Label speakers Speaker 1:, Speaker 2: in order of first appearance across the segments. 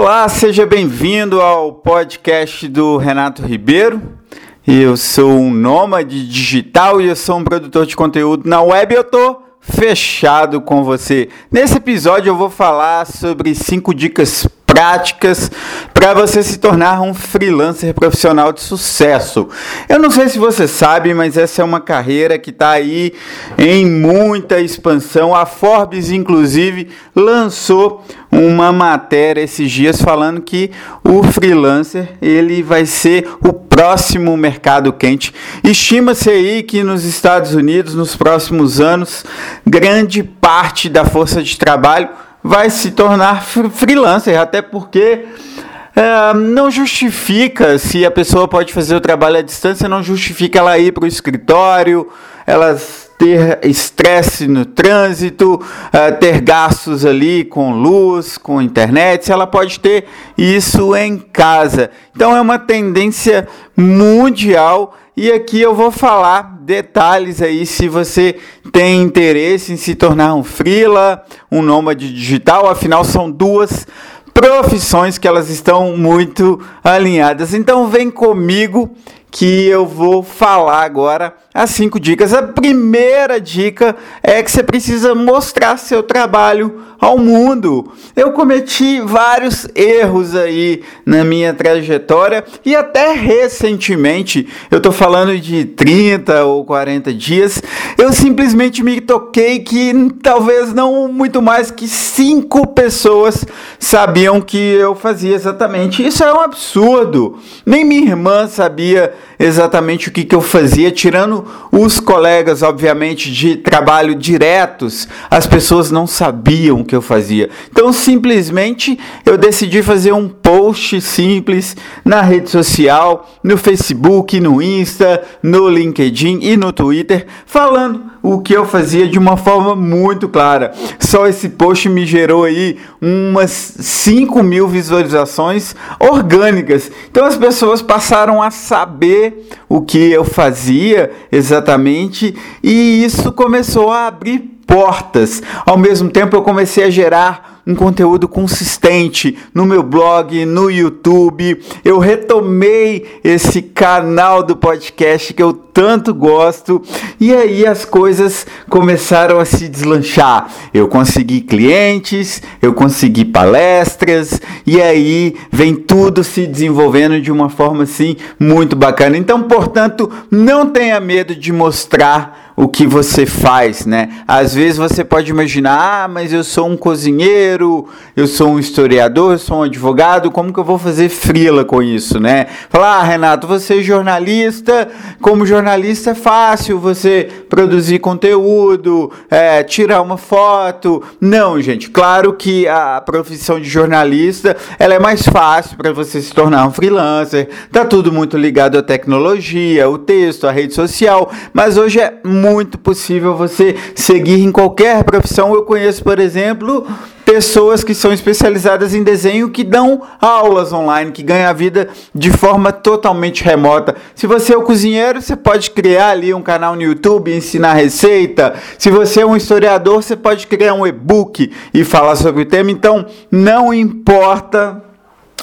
Speaker 1: Olá, seja bem-vindo ao podcast do Renato Ribeiro. Eu sou um nômade digital e eu sou um produtor de conteúdo na web. Eu tô fechado com você. Nesse episódio eu vou falar sobre cinco dicas práticas para você se tornar um freelancer profissional de sucesso. Eu não sei se você sabe, mas essa é uma carreira que está aí em muita expansão. A Forbes, inclusive, lançou uma matéria esses dias falando que o freelancer ele vai ser o próximo mercado quente. Estima-se aí que nos Estados Unidos, nos próximos anos, grande parte da força de trabalho vai se tornar freelancer, até porque é, não justifica se a pessoa pode fazer o trabalho à distância, não justifica ela ir para o escritório, elas ter estresse no trânsito, uh, ter gastos ali com luz, com internet, ela pode ter isso em casa. Então é uma tendência mundial e aqui eu vou falar detalhes aí se você tem interesse em se tornar um freela, um nômade digital, afinal são duas profissões que elas estão muito alinhadas. Então vem comigo que eu vou falar agora as cinco dicas. A primeira dica é que você precisa mostrar seu trabalho ao mundo. Eu cometi vários erros aí na minha trajetória e até recentemente, eu tô falando de 30 ou 40 dias, eu simplesmente me toquei que talvez não muito mais que cinco pessoas sabiam que eu fazia exatamente. Isso é um absurdo. Nem minha irmã sabia exatamente o que, que eu fazia, tirando os colegas, obviamente, de trabalho diretos, as pessoas não sabiam o que eu fazia. Então, simplesmente, eu decidi fazer um post simples na rede social, no Facebook, no Insta, no LinkedIn e no Twitter, falando o que eu fazia de uma forma muito clara. Só esse post me gerou aí umas 5 mil visualizações orgânicas. Então as pessoas passaram a saber o que eu fazia exatamente e isso começou a abrir portas. Ao mesmo tempo, eu comecei a gerar um conteúdo consistente no meu blog, no YouTube. Eu retomei esse canal do podcast que eu tanto gosto e aí as coisas começaram a se deslanchar. Eu consegui clientes, eu consegui palestras e aí vem tudo se desenvolvendo de uma forma assim muito bacana. Então, portanto, não tenha medo de mostrar o que você faz, né? Às vezes você pode imaginar, ah, mas eu sou um cozinheiro, eu sou um historiador, eu sou um advogado, como que eu vou fazer frila com isso, né? Falar, ah, Renato, você é jornalista, como jornalista é fácil você produzir conteúdo, é, tirar uma foto. Não, gente, claro que a profissão de jornalista ela é mais fácil para você se tornar um freelancer. Tá tudo muito ligado à tecnologia, o texto, a rede social, mas hoje é muito muito possível você seguir em qualquer profissão. Eu conheço, por exemplo, pessoas que são especializadas em desenho que dão aulas online, que ganham a vida de forma totalmente remota. Se você é um cozinheiro, você pode criar ali um canal no YouTube, ensinar receita. Se você é um historiador, você pode criar um e-book e falar sobre o tema. Então, não importa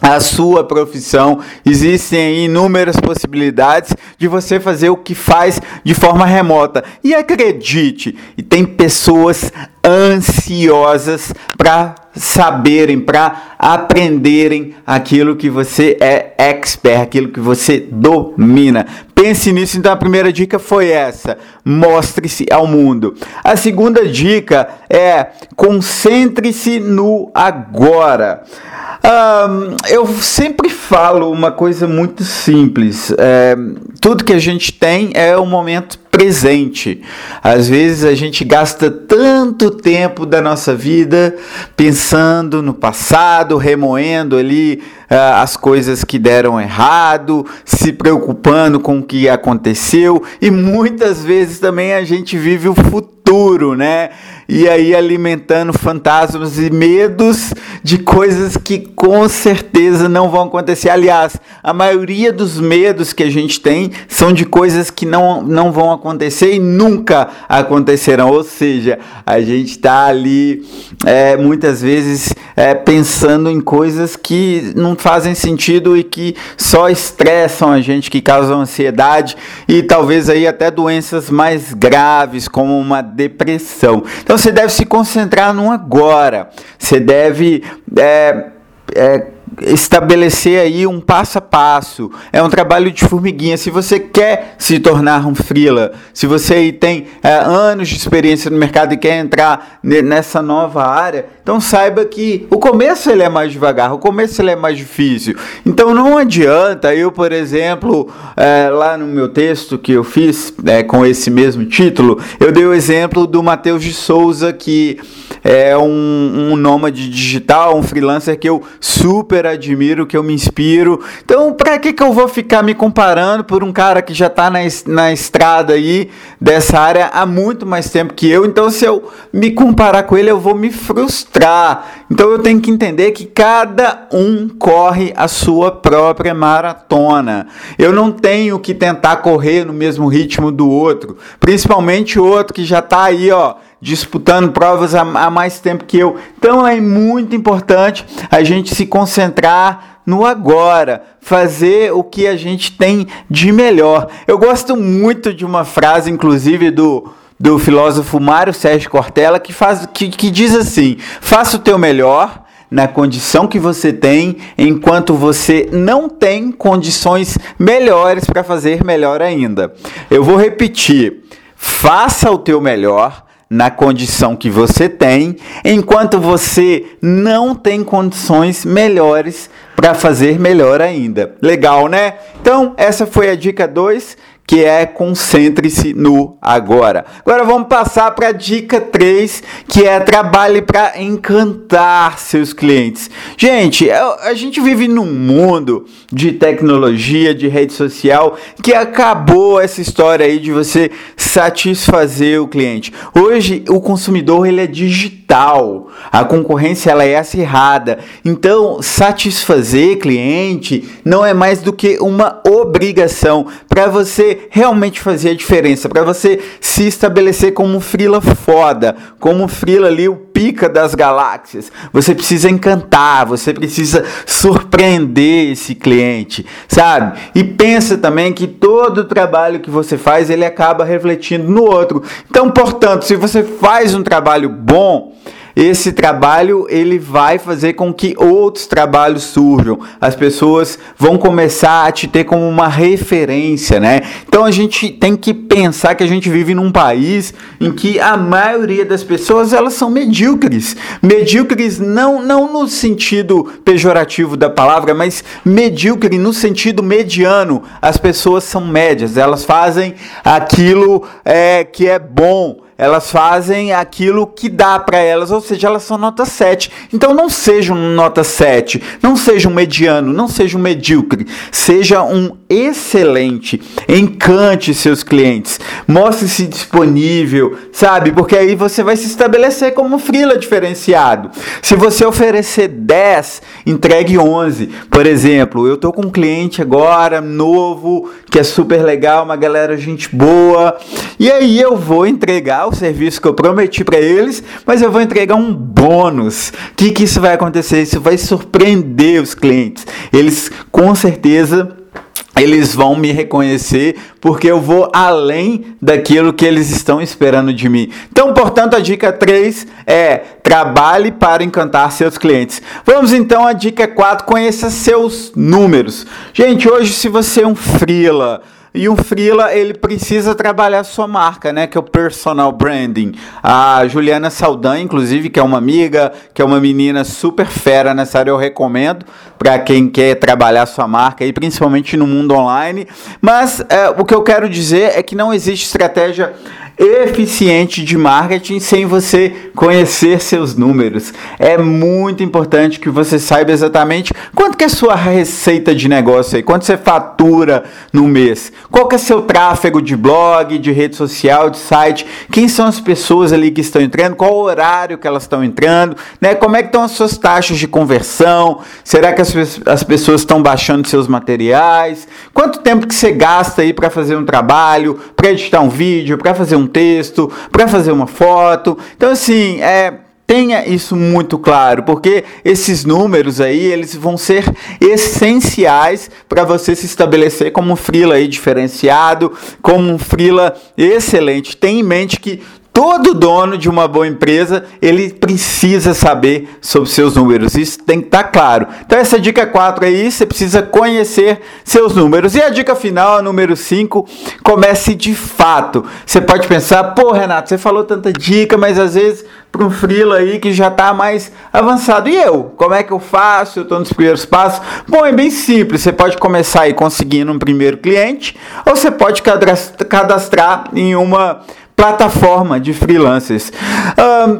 Speaker 1: a sua profissão. Existem inúmeras possibilidades de você fazer o que faz de forma remota. E acredite, tem pessoas ansiosas para saberem, para aprenderem aquilo que você é expert, aquilo que você domina. Pense nisso, então a primeira dica foi essa: mostre-se ao mundo. A segunda dica é concentre-se no agora. Eu sempre falo uma coisa muito simples. É, tudo que a gente tem é o momento presente. Às vezes a gente gasta tanto tempo da nossa vida pensando no passado, remoendo ali as coisas que deram errado, se preocupando com o que aconteceu e muitas vezes também a gente vive o futuro, né? E aí alimentando fantasmas e medos de coisas que com certeza não vão acontecer. Aliás, a maioria dos medos que a gente tem são de coisas que não, não vão acontecer e nunca acontecerão. Ou seja, a gente está ali é, muitas vezes é, pensando em coisas que não fazem sentido e que só estressam a gente, que causam ansiedade e talvez aí até doenças mais graves, como uma depressão. Então você deve se concentrar no agora. Você deve é, é, estabelecer aí um passo a passo. É um trabalho de formiguinha. Se você quer se tornar um freela, se você tem é, anos de experiência no mercado e quer entrar nessa nova área, então saiba que o começo ele é mais devagar, o começo ele é mais difícil. Então não adianta eu, por exemplo, é, lá no meu texto que eu fiz é, com esse mesmo título, eu dei o exemplo do Matheus de Souza que é um, um nômade digital, um freelancer que eu super admiro, que eu me inspiro. Então, para que, que eu vou ficar me comparando por um cara que já está na, na estrada aí dessa área há muito mais tempo que eu? Então, se eu me comparar com ele, eu vou me frustrar. Então, eu tenho que entender que cada um corre a sua própria maratona. Eu não tenho que tentar correr no mesmo ritmo do outro, principalmente o outro que já está aí, ó disputando provas há, há mais tempo que eu. Então é muito importante a gente se concentrar no agora, fazer o que a gente tem de melhor. Eu gosto muito de uma frase, inclusive, do, do filósofo Mário Sérgio Cortella, que, faz, que, que diz assim: faça o teu melhor na condição que você tem, enquanto você não tem condições melhores para fazer melhor ainda. Eu vou repetir: faça o teu melhor na condição que você tem, enquanto você não tem condições melhores para fazer melhor ainda. Legal, né? Então, essa foi a dica 2 que é concentre-se no agora. Agora vamos passar para a dica 3, que é trabalhe para encantar seus clientes. Gente, é, a gente vive num mundo de tecnologia, de rede social, que acabou essa história aí de você satisfazer o cliente. Hoje o consumidor ele é digital. A concorrência ela é acirrada. Então, satisfazer cliente não é mais do que uma obrigação para você realmente fazer a diferença, para você se estabelecer como um frila foda, como frila ali, o pica das galáxias. Você precisa encantar, você precisa surpreender esse cliente, sabe? E pensa também que todo o trabalho que você faz, ele acaba refletindo no outro. Então, portanto, se você faz um trabalho bom, esse trabalho ele vai fazer com que outros trabalhos surjam. As pessoas vão começar a te ter como uma referência, né? Então a gente tem que pensar que a gente vive num país em que a maioria das pessoas elas são medíocres. Medíocres não não no sentido pejorativo da palavra, mas medíocre no sentido mediano. As pessoas são médias, elas fazem aquilo é, que é bom elas fazem aquilo que dá para elas, ou seja, elas são nota 7. Então não seja um nota 7, não seja um mediano, não seja um medíocre, seja um excelente. Encante seus clientes, mostre-se disponível, sabe? Porque aí você vai se estabelecer como um diferenciado. Se você oferecer 10, entregue 11. Por exemplo, eu tô com um cliente agora novo, que é super legal, uma galera gente boa, e aí eu vou entregar o serviço que eu prometi para eles, mas eu vou entregar um bônus. O que, que isso vai acontecer? Isso vai surpreender os clientes. Eles com certeza eles vão me reconhecer porque eu vou além daquilo que eles estão esperando de mim. Então, portanto, a dica 3 é trabalhe para encantar seus clientes. Vamos então à dica 4, conheça seus números. Gente, hoje se você é um freela, e um freela, ele precisa trabalhar sua marca, né? Que é o personal branding. A Juliana Saldanha, inclusive, que é uma amiga, que é uma menina super fera nessa área, eu recomendo para quem quer trabalhar sua marca, e principalmente no mundo online. Mas é, o que eu quero dizer é que não existe estratégia eficiente de marketing sem você conhecer seus números. É muito importante que você saiba exatamente quanto que é sua receita de negócio aí, quanto você fatura no mês, qual que é seu tráfego de blog, de rede social, de site, quem são as pessoas ali que estão entrando, qual o horário que elas estão entrando, né? Como é que estão as suas taxas de conversão? Será que as, as pessoas estão baixando seus materiais? Quanto tempo que você gasta aí para fazer um trabalho, para editar um vídeo, para fazer um texto, para fazer uma foto. Então, assim, é Tenha isso muito claro, porque esses números aí, eles vão ser essenciais para você se estabelecer como um freela aí diferenciado, como um freela excelente. Tenha em mente que todo dono de uma boa empresa, ele precisa saber sobre seus números. Isso tem que estar tá claro. Então essa dica 4 aí, você precisa conhecer seus números. E a dica final, a número 5, comece de fato. Você pode pensar, pô, Renato, você falou tanta dica, mas às vezes para um freela aí que já está mais avançado. E eu? Como é que eu faço? Eu estou nos primeiros passos. Bom, é bem simples. Você pode começar aí conseguindo um primeiro cliente, ou você pode cadastrar em uma plataforma de freelancers.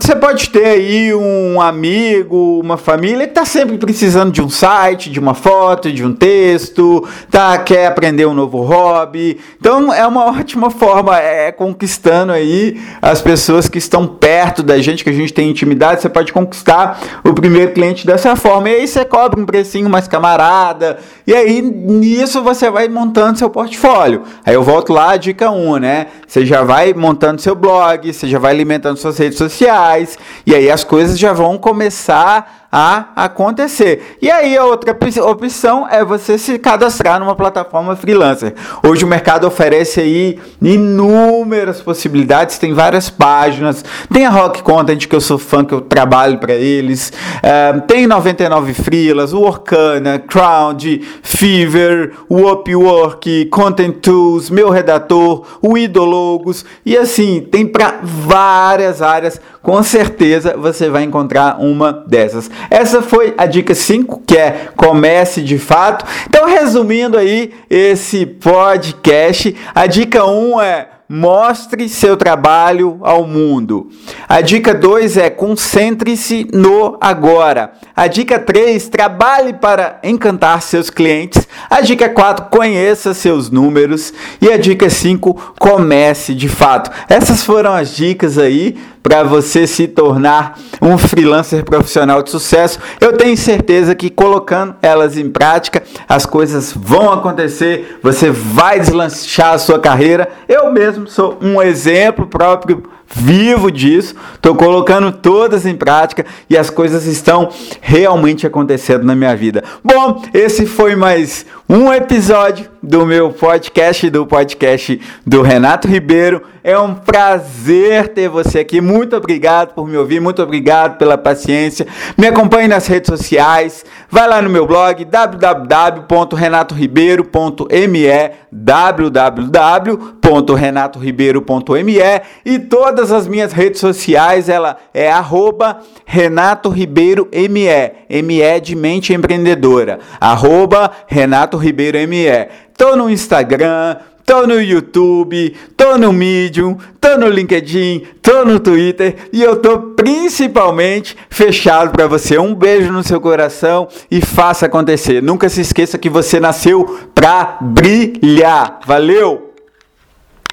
Speaker 1: você pode ter aí um amigo, uma família que está sempre precisando de um site, de uma foto, de um texto, tá, quer aprender um novo hobby. Então é uma ótima forma, é conquistando aí as pessoas que estão perto da gente, que a gente tem intimidade. Você pode conquistar o primeiro cliente dessa forma. E aí você cobra um precinho mais camarada. E aí nisso você vai montando seu portfólio. Aí eu volto lá, dica 1, né? Você já vai montando seu blog, você já vai alimentando suas redes sociais, e aí as coisas já vão começar a acontecer. E aí a outra opção é você se cadastrar numa plataforma freelancer. Hoje o mercado oferece aí inúmeras possibilidades, tem várias páginas, tem a Rock Content que eu sou fã, que eu trabalho para eles, é, tem 99 Freelas, o Orkana, Crowd, Fever, o Upwork, Content Tools, Meu Redator, o Idologos e assim, tem para várias áreas, com certeza você vai encontrar uma dessas. Essa foi a dica 5, que é comece de fato. Então, resumindo aí esse podcast, a dica 1 um é mostre seu trabalho ao mundo. A dica 2 é concentre-se no agora. A dica 3, trabalhe para encantar seus clientes. A dica 4, conheça seus números. E a dica 5, comece de fato. Essas foram as dicas aí para você se tornar um freelancer profissional de sucesso. Eu tenho certeza que colocando elas em prática, as coisas vão acontecer, você vai deslanchar a sua carreira. Eu mesmo sou um exemplo próprio vivo disso, estou colocando todas em prática e as coisas estão realmente acontecendo na minha vida. Bom, esse foi mais um episódio do meu podcast, do podcast do Renato Ribeiro. É um prazer ter você aqui. Muito obrigado por me ouvir, muito obrigado pela paciência. Me acompanhe nas redes sociais. Vai lá no meu blog www.renatoribeiro.me www.renatoribeiro.me e todas as minhas redes sociais, ela é arroba Renato Ribeiro ME, ME de mente empreendedora, arroba Renato Ribeiro ME. Tô no Instagram, tô no YouTube, tô no Medium, tô no LinkedIn, tô no Twitter e eu tô principalmente fechado para você. Um beijo no seu coração e faça acontecer. Nunca se esqueça que você nasceu para brilhar. Valeu!